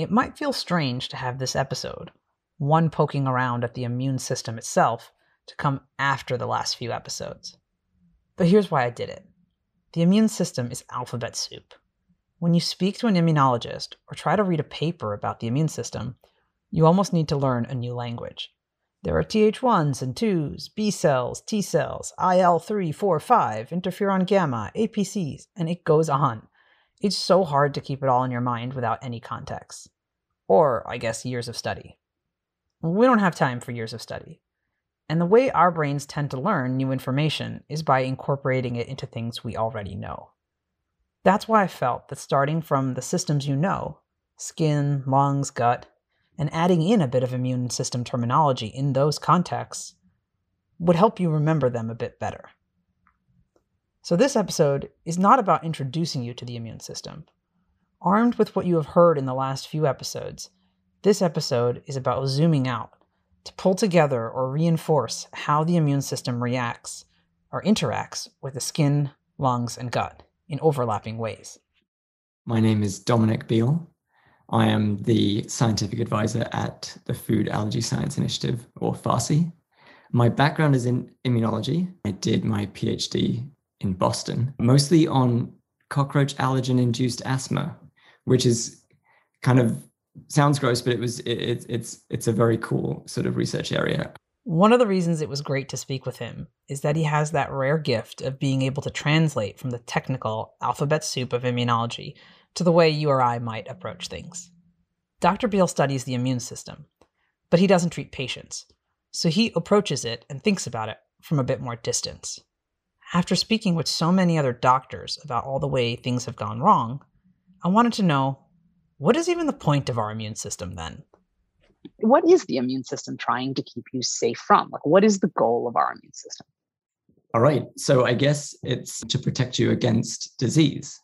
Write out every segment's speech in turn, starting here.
it might feel strange to have this episode, one poking around at the immune system itself, to come after the last few episodes. But here's why I did it the immune system is alphabet soup. When you speak to an immunologist or try to read a paper about the immune system, you almost need to learn a new language. There are Th1s and 2s, B cells, T cells, IL 3, 4, 5, interferon gamma, APCs, and it goes on. It's so hard to keep it all in your mind without any context. Or, I guess, years of study. We don't have time for years of study. And the way our brains tend to learn new information is by incorporating it into things we already know. That's why I felt that starting from the systems you know skin, lungs, gut and adding in a bit of immune system terminology in those contexts would help you remember them a bit better. So, this episode is not about introducing you to the immune system. Armed with what you have heard in the last few episodes, this episode is about zooming out to pull together or reinforce how the immune system reacts or interacts with the skin, lungs, and gut in overlapping ways. My name is Dominic Beal. I am the scientific advisor at the Food Allergy Science Initiative, or FASI. My background is in immunology. I did my PhD in Boston, mostly on cockroach allergen induced asthma, which is kind of sounds gross, but it was it, it's it's a very cool sort of research area. One of the reasons it was great to speak with him is that he has that rare gift of being able to translate from the technical alphabet soup of immunology to the way you or I might approach things. Dr. Beal studies the immune system, but he doesn't treat patients, so he approaches it and thinks about it from a bit more distance. After speaking with so many other doctors about all the way things have gone wrong, I wanted to know what is even the point of our immune system then? What is the immune system trying to keep you safe from? Like, what is the goal of our immune system? All right. So, I guess it's to protect you against disease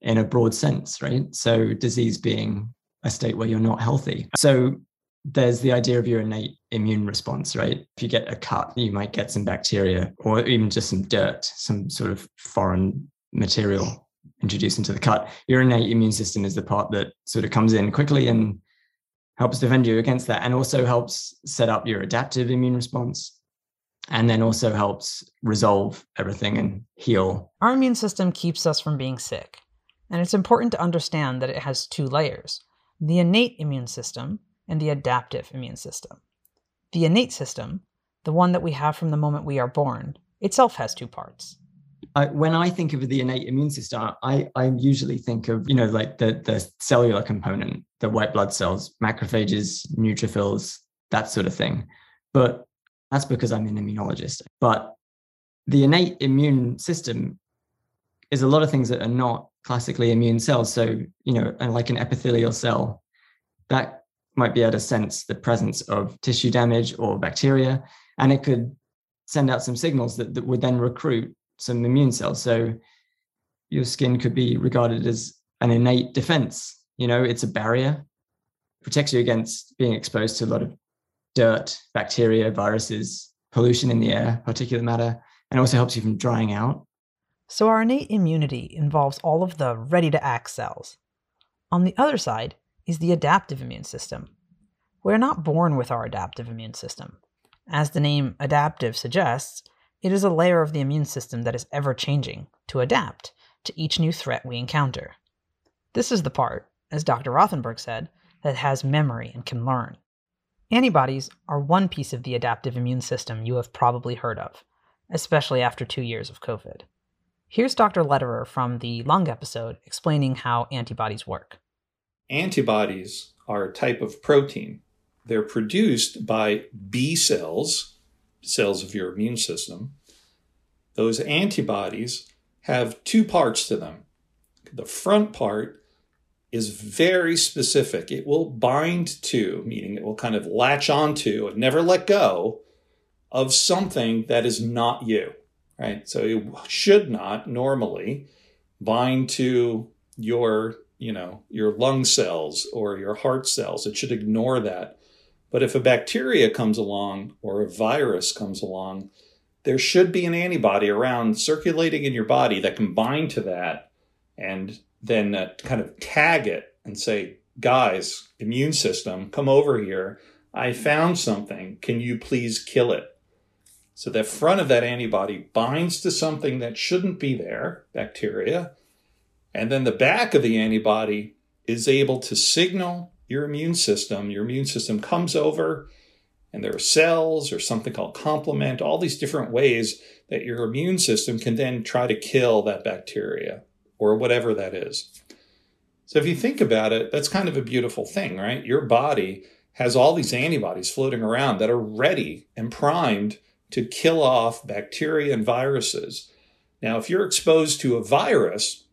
in a broad sense, right? So, disease being a state where you're not healthy. So, there's the idea of your innate immune response, right? If you get a cut, you might get some bacteria or even just some dirt, some sort of foreign material introduced into the cut, your innate immune system is the part that sort of comes in quickly and helps defend you against that and also helps set up your adaptive immune response and then also helps resolve everything and heal. Our immune system keeps us from being sick. And it's important to understand that it has two layers the innate immune system and the adaptive immune system. The innate system, the one that we have from the moment we are born, itself has two parts when I think of the innate immune system, I, I usually think of, you know, like the, the cellular component, the white blood cells, macrophages, neutrophils, that sort of thing. But that's because I'm an immunologist. But the innate immune system is a lot of things that are not classically immune cells. So, you know, like an epithelial cell, that might be able to sense the presence of tissue damage or bacteria, and it could send out some signals that, that would then recruit some immune cells. So your skin could be regarded as an innate defense. You know, it's a barrier, protects you against being exposed to a lot of dirt, bacteria, viruses, pollution in the air, particulate matter, and also helps you from drying out. So our innate immunity involves all of the ready to act cells. On the other side is the adaptive immune system. We're not born with our adaptive immune system. As the name adaptive suggests, it is a layer of the immune system that is ever changing to adapt to each new threat we encounter. This is the part, as Dr. Rothenberg said, that has memory and can learn. Antibodies are one piece of the adaptive immune system you have probably heard of, especially after two years of COVID. Here's Dr. Lederer from the lung episode explaining how antibodies work. Antibodies are a type of protein. They're produced by B cells cells of your immune system, those antibodies have two parts to them. The front part is very specific. It will bind to, meaning it will kind of latch onto and never let go of something that is not you, right? So it should not normally bind to your, you know, your lung cells or your heart cells. It should ignore that but if a bacteria comes along or a virus comes along, there should be an antibody around circulating in your body that can bind to that and then uh, kind of tag it and say, guys, immune system, come over here. I found something. Can you please kill it? So the front of that antibody binds to something that shouldn't be there, bacteria, and then the back of the antibody is able to signal your immune system. Your immune system comes over, and there are cells or something called complement, all these different ways that your immune system can then try to kill that bacteria or whatever that is. So if you think about it, that's kind of a beautiful thing, right? Your body has all these antibodies floating around that are ready and primed to kill off bacteria and viruses. Now, if you're exposed to a virus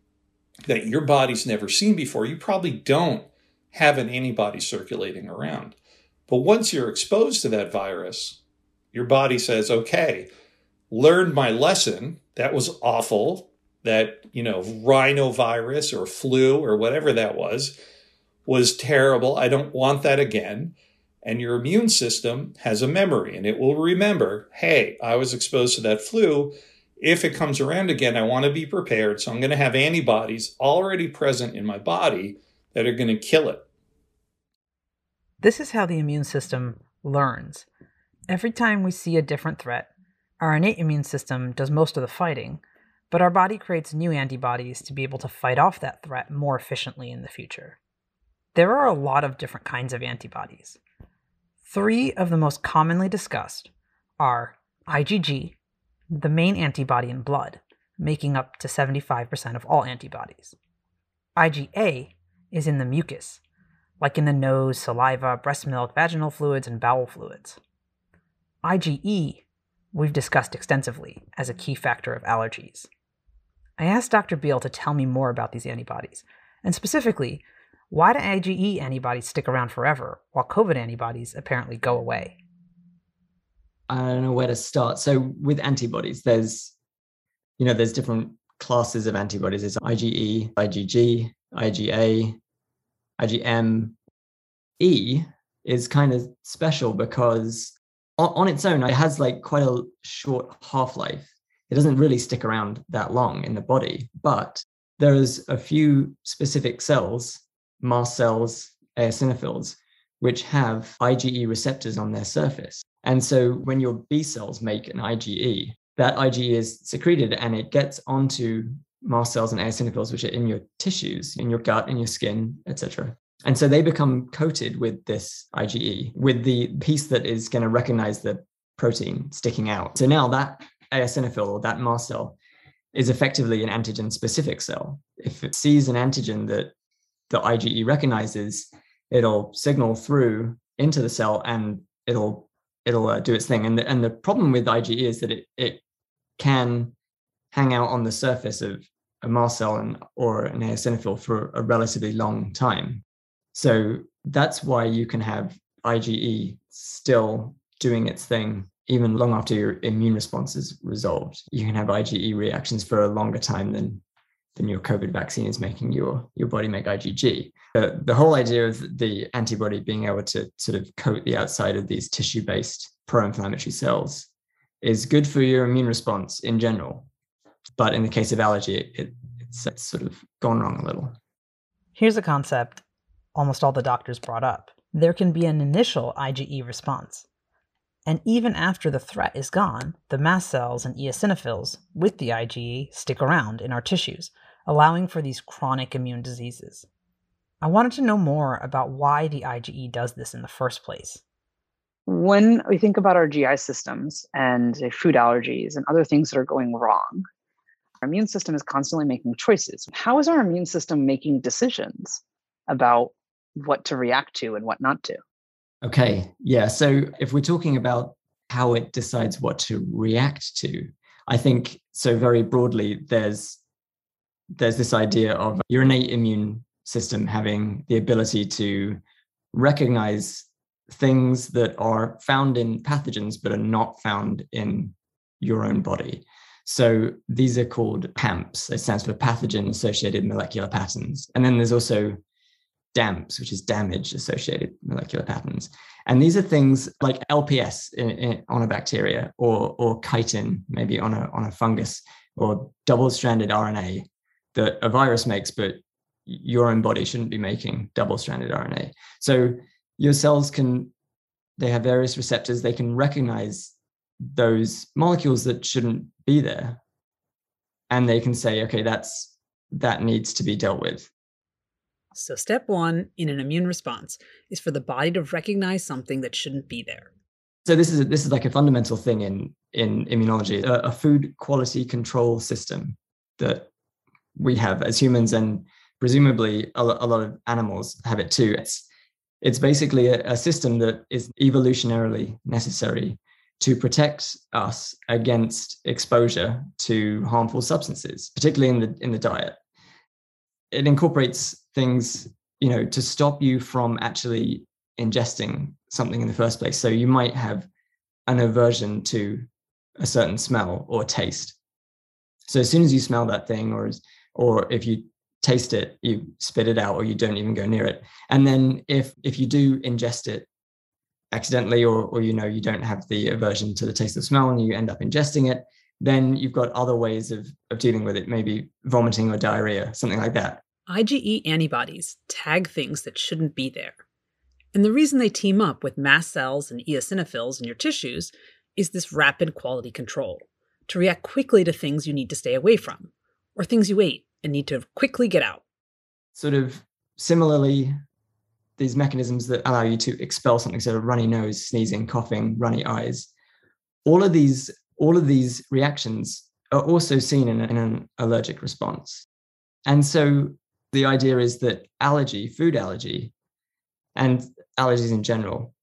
that your body's never seen before, you probably don't have an antibody circulating around. But once you're exposed to that virus, your body says, okay, learned my lesson. That was awful. That, you know, rhinovirus or flu or whatever that was was terrible. I don't want that again. And your immune system has a memory and it will remember, hey, I was exposed to that flu. If it comes around again, I want to be prepared. So I'm going to have antibodies already present in my body that are going to kill it. This is how the immune system learns. Every time we see a different threat, our innate immune system does most of the fighting, but our body creates new antibodies to be able to fight off that threat more efficiently in the future. There are a lot of different kinds of antibodies. Three of the most commonly discussed are IgG, the main antibody in blood, making up to 75% of all antibodies. IgA is in the mucus, like in the nose, saliva, breast milk, vaginal fluids, and bowel fluids. IgE, we've discussed extensively as a key factor of allergies. I asked Dr. Beal to tell me more about these antibodies, and specifically, why do IgE antibodies stick around forever while COVID antibodies apparently go away? I don't know where to start. So with antibodies, there's you know there's different classes of antibodies. There's IgE, IgG, IgA, IgM. E is kind of special because on, on its own, it has like quite a short half life. It doesn't really stick around that long in the body, but there's a few specific cells mast cells, eosinophils, which have IgE receptors on their surface. And so when your B cells make an IgE, that IgE is secreted and it gets onto mast cells and eosinophils, which are in your tissues, in your gut, in your skin, etc. And so they become coated with this IgE, with the piece that is going to recognize the protein sticking out. So now that eosinophil or that mast cell is effectively an antigen specific cell. If it sees an antigen that the IgE recognizes, it'll signal through into the cell and it'll it'll uh, do its thing. And the, and the problem with IgE is that it it can hang out on the surface of a mast cell and or an eosinophil for a relatively long time. So that's why you can have IgE still doing its thing even long after your immune response is resolved. You can have IgE reactions for a longer time than than your COVID vaccine is making your your body make IgG. Uh, the whole idea of the antibody being able to sort of coat the outside of these tissue-based pro-inflammatory cells is good for your immune response in general, but in the case of allergy, it, it's, it's sort of gone wrong a little. Here's a concept almost all the doctors brought up. There can be an initial IgE response. And even after the threat is gone, the mast cells and eosinophils with the IgE stick around in our tissues, allowing for these chronic immune diseases. I wanted to know more about why the IgE does this in the first place. When we think about our GI systems and food allergies and other things that are going wrong, our immune system is constantly making choices. How is our immune system making decisions about what to react to and what not to? Okay, yeah. So if we're talking about how it decides what to react to, I think so very broadly, there's there's this idea of your innate immune system having the ability to recognize things that are found in pathogens but are not found in your own body. So these are called PAMPs. It stands for pathogen associated molecular patterns. And then there's also DAMPs, which is damage associated molecular patterns. And these are things like LPS in, in, on a bacteria or, or chitin, maybe on a, on a fungus, or double stranded RNA that a virus makes, but your own body shouldn't be making double-stranded RNA. So your cells can they have various receptors. They can recognize those molecules that shouldn't be there, and they can say, okay, that's that needs to be dealt with. So, step one in an immune response is for the body to recognize something that shouldn't be there. So this is a, this is like a fundamental thing in in immunology, a, a food quality control system that we have as humans, and presumably a, lot of animals have it too. It's it's basically a, a system that is evolutionarily necessary to protect us against exposure to harmful substances, particularly in the in the diet. It incorporates things, you know, to stop you from actually ingesting something in the first place. So you might have an aversion to a certain smell or taste. So as soon as you smell that thing, or or if you taste it, you spit it out, or you don't even go near it. And then if if you do ingest it accidentally or or you know you don't have the aversion to the taste of smell and you end up ingesting it then you've got other ways of of dealing with it maybe vomiting or diarrhea something like that IgE antibodies tag things that shouldn't be there. And the reason they team up with mast cells and eosinophils in your tissues is this rapid quality control to react quickly to things you need to stay away from or things you ate and need to quickly get out. Sort of similarly, these mechanisms that allow you to expel something, sort of runny nose, sneezing, coughing, runny eyes, all of these, all of these reactions are also seen in, in an allergic response. And so the idea is that allergy, food allergy, and allergies in general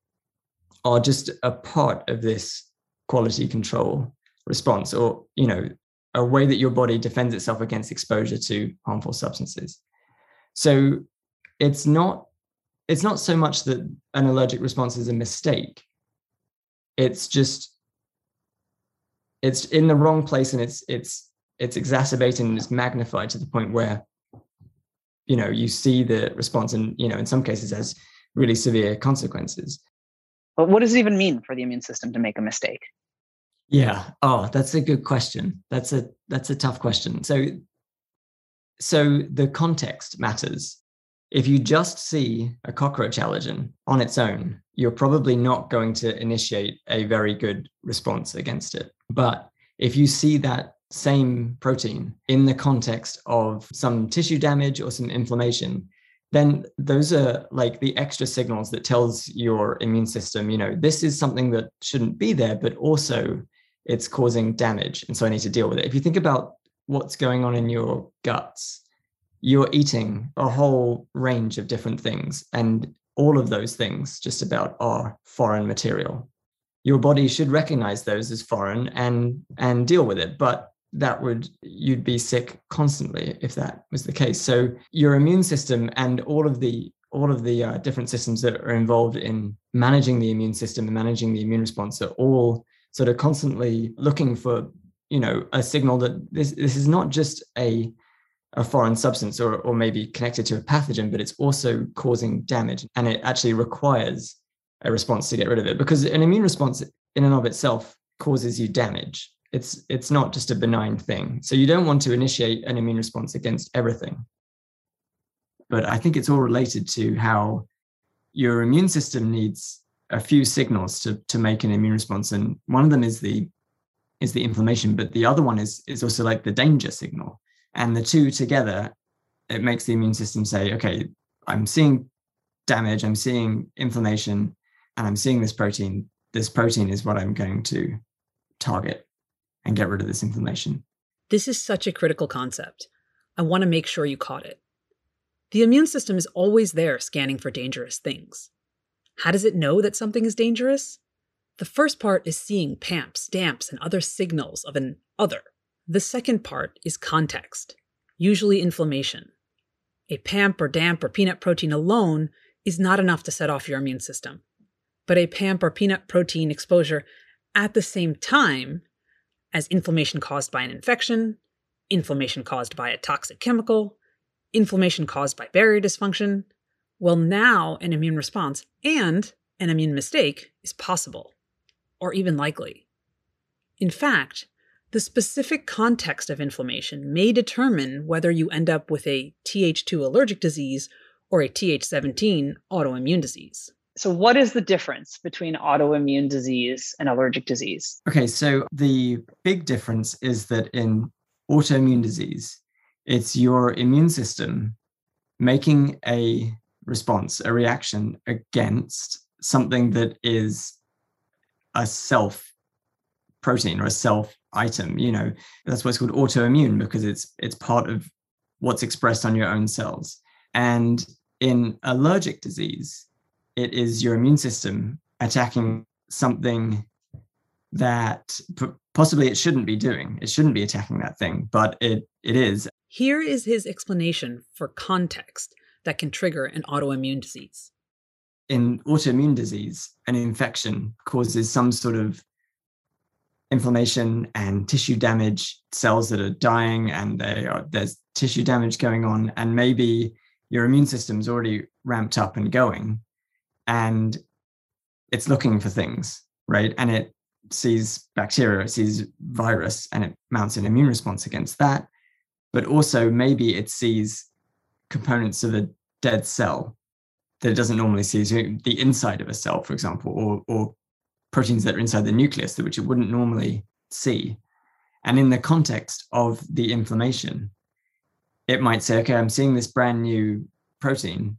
are just a part of this quality control response or you know a way that your body defends itself against exposure to harmful substances. So it's not it's not so much that an allergic response is a mistake. It's just it's in the wrong place and it's it's it's exacerbated and it's magnified to the point where you know you see the response and you know in some cases has really severe consequences. But what does it even mean for the immune system to make a mistake yeah. Oh that's a good question. That's a that's a tough question. So so the context matters. If you just see a cockroach allergen on its own you're probably not going to initiate a very good response against it. But if you see that same protein in the context of some tissue damage or some inflammation then those are like the extra signals that tells your immune system you know this is something that shouldn't be there but also it's causing damage and so i need to deal with it. If you think about what's going on in your guts you're eating a whole range of different things and all of those things just about are foreign material. Your body should recognize those as foreign and and deal with it but that would you'd be sick constantly if that was the case. So your immune system and all of the all of the uh, different systems that are involved in managing the immune system and managing the immune response are all sort of constantly looking for you know a signal that this this is not just a a foreign substance or or maybe connected to a pathogen but it's also causing damage and it actually requires a response to get rid of it because an immune response in and of itself causes you damage it's it's not just a benign thing. So you don't want to initiate an immune response against everything. But I think it's all related to how your immune system needs a few signals to to make an immune response, and one of them is the is the inflammation, but the other one is is also like the danger signal, and the two together, it makes the immune system say, okay, I'm seeing damage, I'm seeing inflammation, and I'm seeing this protein. This protein is what I'm going to target and get rid of this inflammation. This is such a critical concept. I want to make sure you caught it. The immune system is always there scanning for dangerous things. How does it know that something is dangerous? The first part is seeing PAMPs, DAMPs, and other signals of an other. The second part is context, usually inflammation. A PAMP or DAMP or peanut protein alone is not enough to set off your immune system. But a PAMP or peanut protein exposure at the same time as inflammation caused by an infection, inflammation caused by a toxic chemical, inflammation caused by barrier dysfunction, well, now an immune response and an immune mistake is possible, or even likely. In fact, The specific context of inflammation may determine whether you end up with a Th2 allergic disease or a Th17 autoimmune disease. So, what is the difference between autoimmune disease and allergic disease? Okay, so the big difference is that in autoimmune disease, it's your immune system making a response, a reaction against something that is a self protein or a self item. You know, that's why it's called autoimmune because it's it's part of what's expressed on your own cells. And in allergic disease, it is your immune system attacking something that possibly it shouldn't be doing. It shouldn't be attacking that thing, but it it is. Here is his explanation for context that can trigger an autoimmune disease. In autoimmune disease, an infection causes some sort of inflammation and tissue damage, cells that are dying, and are, there's tissue damage going on, and maybe your immune system's already ramped up and going, and it's looking for things, right? And it sees bacteria, it sees virus, and it mounts an immune response against that. But also, maybe it sees components of a dead cell that it doesn't normally see, so the inside of a cell, for example, or, or proteins that are inside the nucleus, which it wouldn't normally see. And in the context of the inflammation, it might say, okay, I'm seeing this brand new protein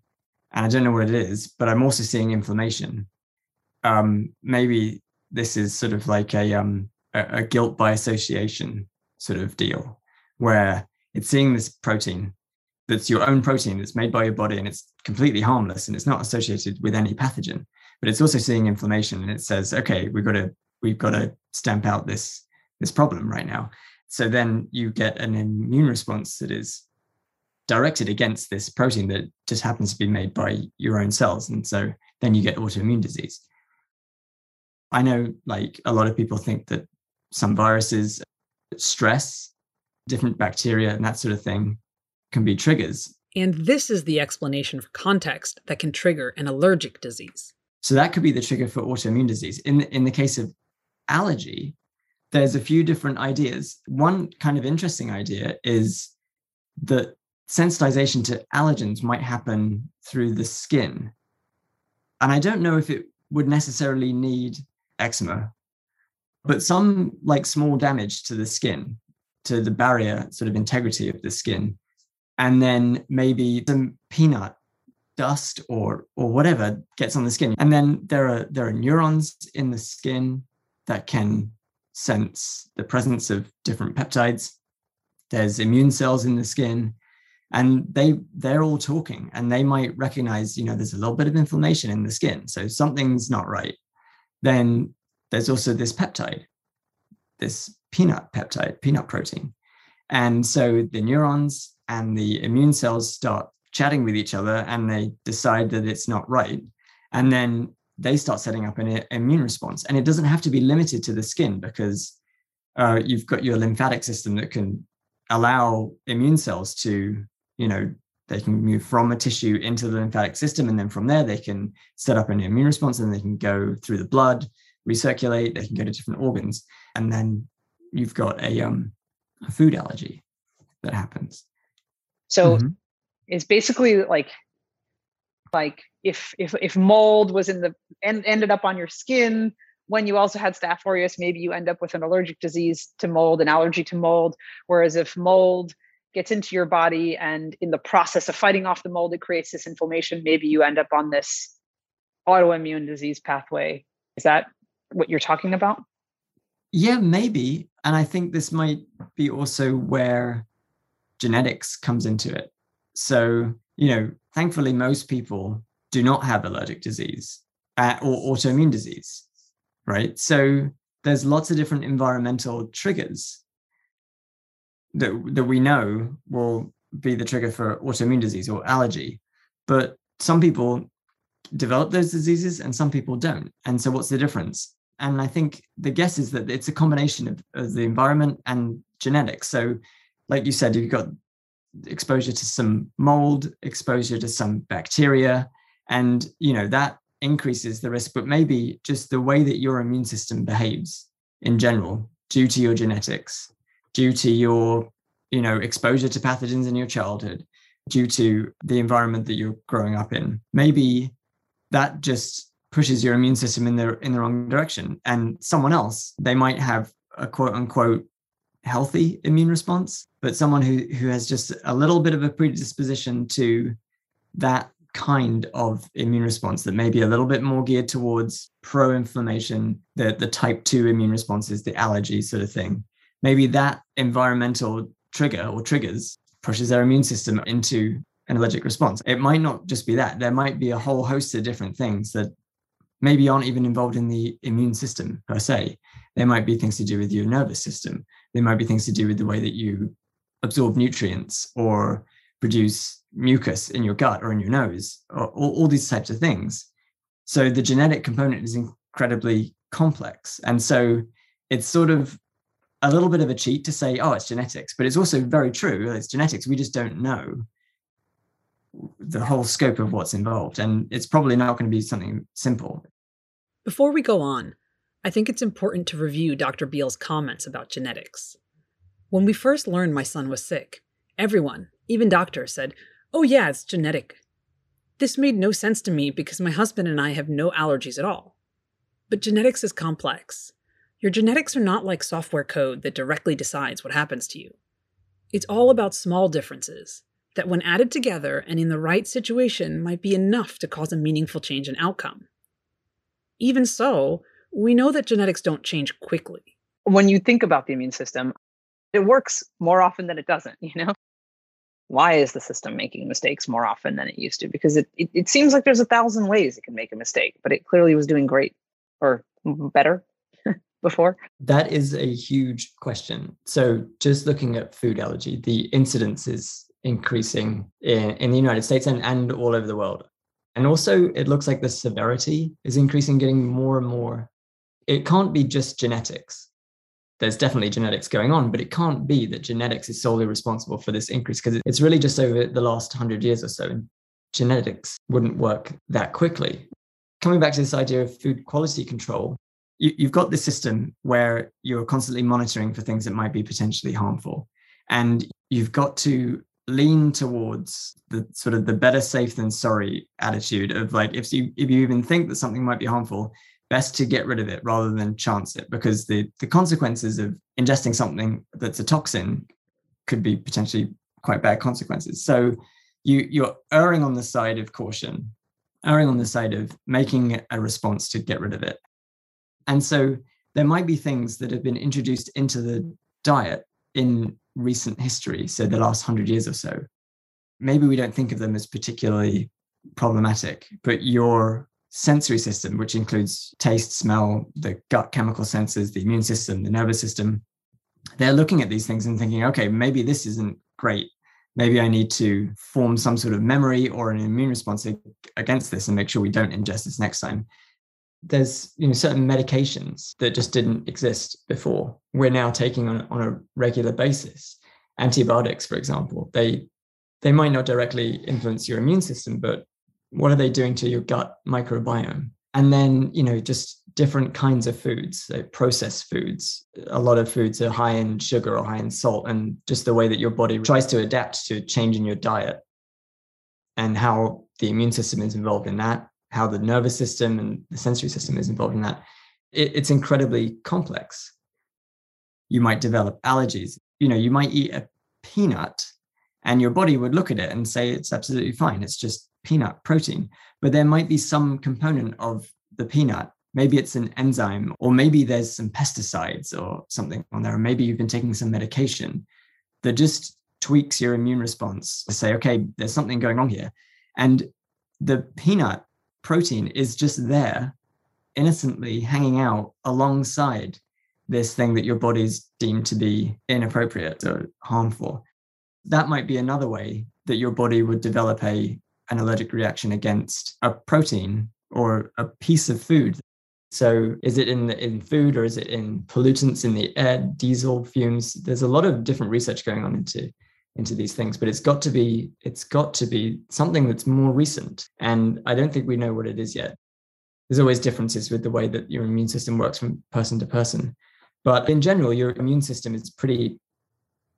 and I don't know what it is, but I'm also seeing inflammation. Um, maybe this is sort of like a, um, a, a guilt by association sort of deal where it's seeing this protein that's your own protein that's made by your body and it's completely harmless and it's not associated with any pathogen. But it's also seeing inflammation and it says okay we've got to we've got to stamp out this this problem right now. So then you get an immune response that is directed against this protein that just happens to be made by your own cells. And so then you get autoimmune disease. I know like a lot of people think that some viruses stress different bacteria and that sort of thing can be triggers and this is the explanation for context that can trigger an allergic disease so that could be the trigger for autoimmune disease. In, in the case of allergy, there's a few different ideas. One kind of interesting idea is that sensitization to allergens might happen through the skin. And I don't know if it would necessarily need eczema, but some like small damage to the skin, to the barrier sort of integrity of the skin, and then maybe some peanut dust or or whatever gets on the skin. And then there are there are neurons in the skin that can sense the presence of different peptides. There's immune cells in the skin and they they're all talking and they might recognize you know there's a little bit of inflammation in the skin so something's not right. Then there's also this peptide this peanut peptide peanut protein. And so the neurons and the immune cells start chatting with each other and they decide that it's not right. And then they start setting up an immune response. And it doesn't have to be limited to the skin because uh, you've got your lymphatic system that can allow immune cells to, you know, they can move from a tissue into the lymphatic system. And then from there, they can set up an immune response and they can go through the blood, recirculate, they can go to different organs. And then you've got a, um, a food allergy that happens. So mm-hmm. is basically like like if if if mold was in the and ended up on your skin when you also had staph aureus maybe you end up with an allergic disease to mold an allergy to mold. Whereas if mold gets into your body and in the process of fighting off the mold it creates this inflammation maybe you end up on this autoimmune disease pathway. Is that what you're talking about? Yeah maybe. And i think this might be also where genetics comes into it so, you know, thankfully, most people do not have allergic disease uh, or autoimmune disease, right? So, there's lots of different environmental triggers that, that we know will be the trigger for autoimmune disease or allergy. But some people develop those diseases and some people don't. And so, what's the difference? And I think the guess is that it's a combination of, of the environment and genetics. So, like you said, you've got exposure to some mold, exposure to some bacteria, and you know that increases the risk. But maybe just the way that your immune system behaves in general due to your genetics, due to your, you know, exposure to pathogens in your childhood, due to the environment that you're growing up in. Maybe that just pushes your immune system in the in the wrong direction. And someone else, they might have a quote unquote healthy immune response, but someone who who has just a little bit of a predisposition to that kind of immune response that may be a little bit more geared towards pro-inflammation, the, the type 2 immune responses, the allergy sort of thing. Maybe that environmental trigger or triggers pushes their immune system into an allergic response. It might not just be that. There might be a whole host of different things that maybe aren't even involved in the immune system per se. There might be things to do with your nervous system. There might be things to do with the way that you absorb nutrients or produce mucus in your gut or in your nose, or all, these types of things. So the genetic component is incredibly complex. And so it's sort of a little bit of a cheat to say, oh, it's genetics, but it's also very true. It's genetics. We just don't know the whole scope of what's involved. And it's probably not going to be something simple. Before we go on, I think it's important to review Dr. Beal's comments about genetics. When we first learned my son was sick, everyone, even doctors, said, Oh, yeah, it's genetic. This made no sense to me because my husband and I have no allergies at all. But genetics is complex. Your genetics are not like software code that directly decides what happens to you. It's all about small differences that, when added together and in the right situation, might be enough to cause a meaningful change in outcome. Even so, we know that genetics don't change quickly. When you think about the immune system, it works more often than it doesn't, you know? Why is the system making mistakes more often than it used to? Because it, it, it seems like there's a thousand ways it can make a mistake, but it clearly was doing great or better before? That is a huge question. So, just looking at food allergy, the incidence is increasing in, in the United States and, and all over the world. And also, it looks like the severity is increasing, getting more and more. It can't be just genetics. There's definitely genetics going on, but it can't be that genetics is solely responsible for this increase because it's really just over the last 100 years or so. Genetics wouldn't work that quickly. Coming back to this idea of food quality control, you, you've got this system where you're constantly monitoring for things that might be potentially harmful. And you've got to lean towards the sort of the better safe than sorry attitude of like if you if you even think that something might be harmful best to get rid of it rather than chance it because the the consequences of ingesting something that's a toxin could be potentially quite bad consequences. So you you're erring on the side of caution erring on the side of making a response to get rid of it. And so there might be things that have been introduced into the diet in recent history, so the last hundred years or so, maybe we don't think of them as particularly problematic, but your sensory system, which includes taste, smell, the gut chemical senses, the immune system, the nervous system, they're looking at these things and thinking, okay, maybe this isn't great. Maybe I need to form some sort of memory or an immune response against this and make sure we don't ingest this next time. There's you know certain medications that just didn't exist before. We're now taking on, on a regular basis. Antibiotics for example they they might not directly influence your immune system but what are they doing to your gut microbiome and then you know just different kinds of foods processed foods a lot of foods are high in sugar or high in salt and just the way that your body tries to adapt to change in your diet and how the immune system is involved in that how the nervous system and the sensory system is involved in that. It, it's incredibly complex. You might develop allergies. You know, you might eat a peanut and your body would look at it and say it's absolutely fine. It's just peanut protein. But there might be some component of the peanut. Maybe it's an enzyme, or maybe there's some pesticides or something on there. Or maybe you've been taking some medication that just tweaks your immune response to say, okay, there's something going on here. And the peanut protein is just there innocently hanging out alongside this thing that your body's deemed to be inappropriate or harmful. That might be another way that your body would develop a an allergic reaction against a protein or a piece of food. So is it in the, in food or is it in pollutants in the air, diesel fumes? There's a lot of different research going on into into these things but it's got to be it's got to be something that's more recent and i don't think we know what it is yet there's always differences with the way that your immune system works from person to person But in general, your immune system is pretty,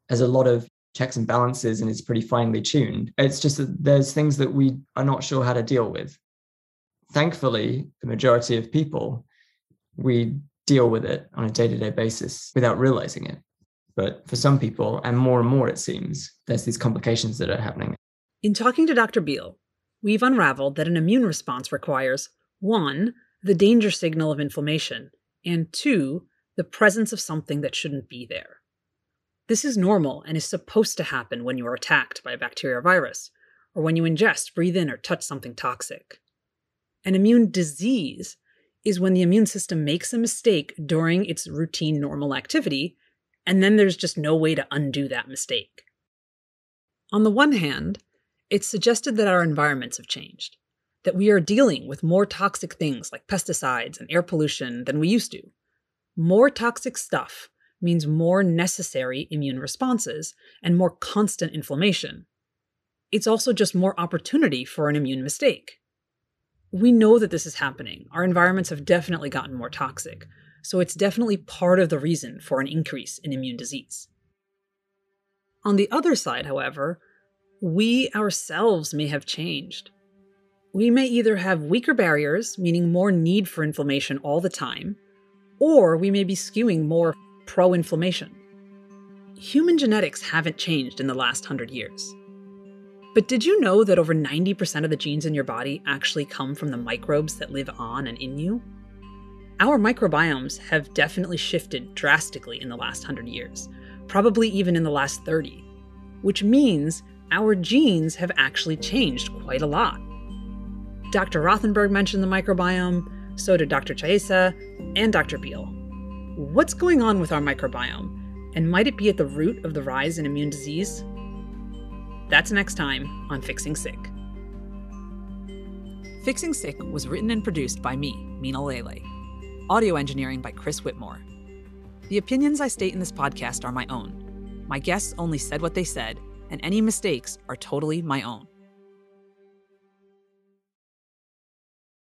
has a lot of checks and balances and is pretty finely tuned. It's just that there's things that we are not sure how to deal with. Thankfully, the majority of people, we deal with it on a day to day basis without realizing it. But for some people, and more and more it seems, there's these complications that are happening. In talking to Dr. Beal, we've unraveled that an immune response requires one, the danger signal of inflammation, and two, the presence of something that shouldn't be there. This is normal and is supposed to happen when you are attacked by a bacteria or virus, or when you ingest, breathe in, or touch something toxic. An immune disease is when the immune system makes a mistake during its routine normal activity, and then there's just no way to undo that mistake. On the one hand, it's suggested that our environments have changed, that we are dealing with more toxic things like pesticides and air pollution than we used to. More toxic stuff means more necessary immune responses and more constant inflammation. It's also just more opportunity for an immune mistake. We know that this is happening. Our environments have definitely gotten more toxic, so it's definitely part of the reason for an increase in immune disease. On the other side, however, we ourselves may have changed. We may either have weaker barriers, meaning more need for inflammation all the time, or we may be skewing more pro inflammation. Human genetics haven't changed in the last hundred years. But did you know that over 90% of the genes in your body actually come from the microbes that live on and in you? Our microbiomes have definitely shifted drastically in the last 100 years, probably even in the last 30, which means our genes have actually changed quite a lot. Dr. Rothenberg mentioned the microbiome, so did Dr. Chiesa and Dr. Beal. What's going on with our microbiome, and might it be at the root of the rise in immune disease? That's next time on Fixing Sick. Fixing Sick was written and produced by me, Mina Lele. Audio engineering by Chris Whitmore. The opinions I state in this podcast are my own. My guests only said what they said, and any mistakes are totally my own.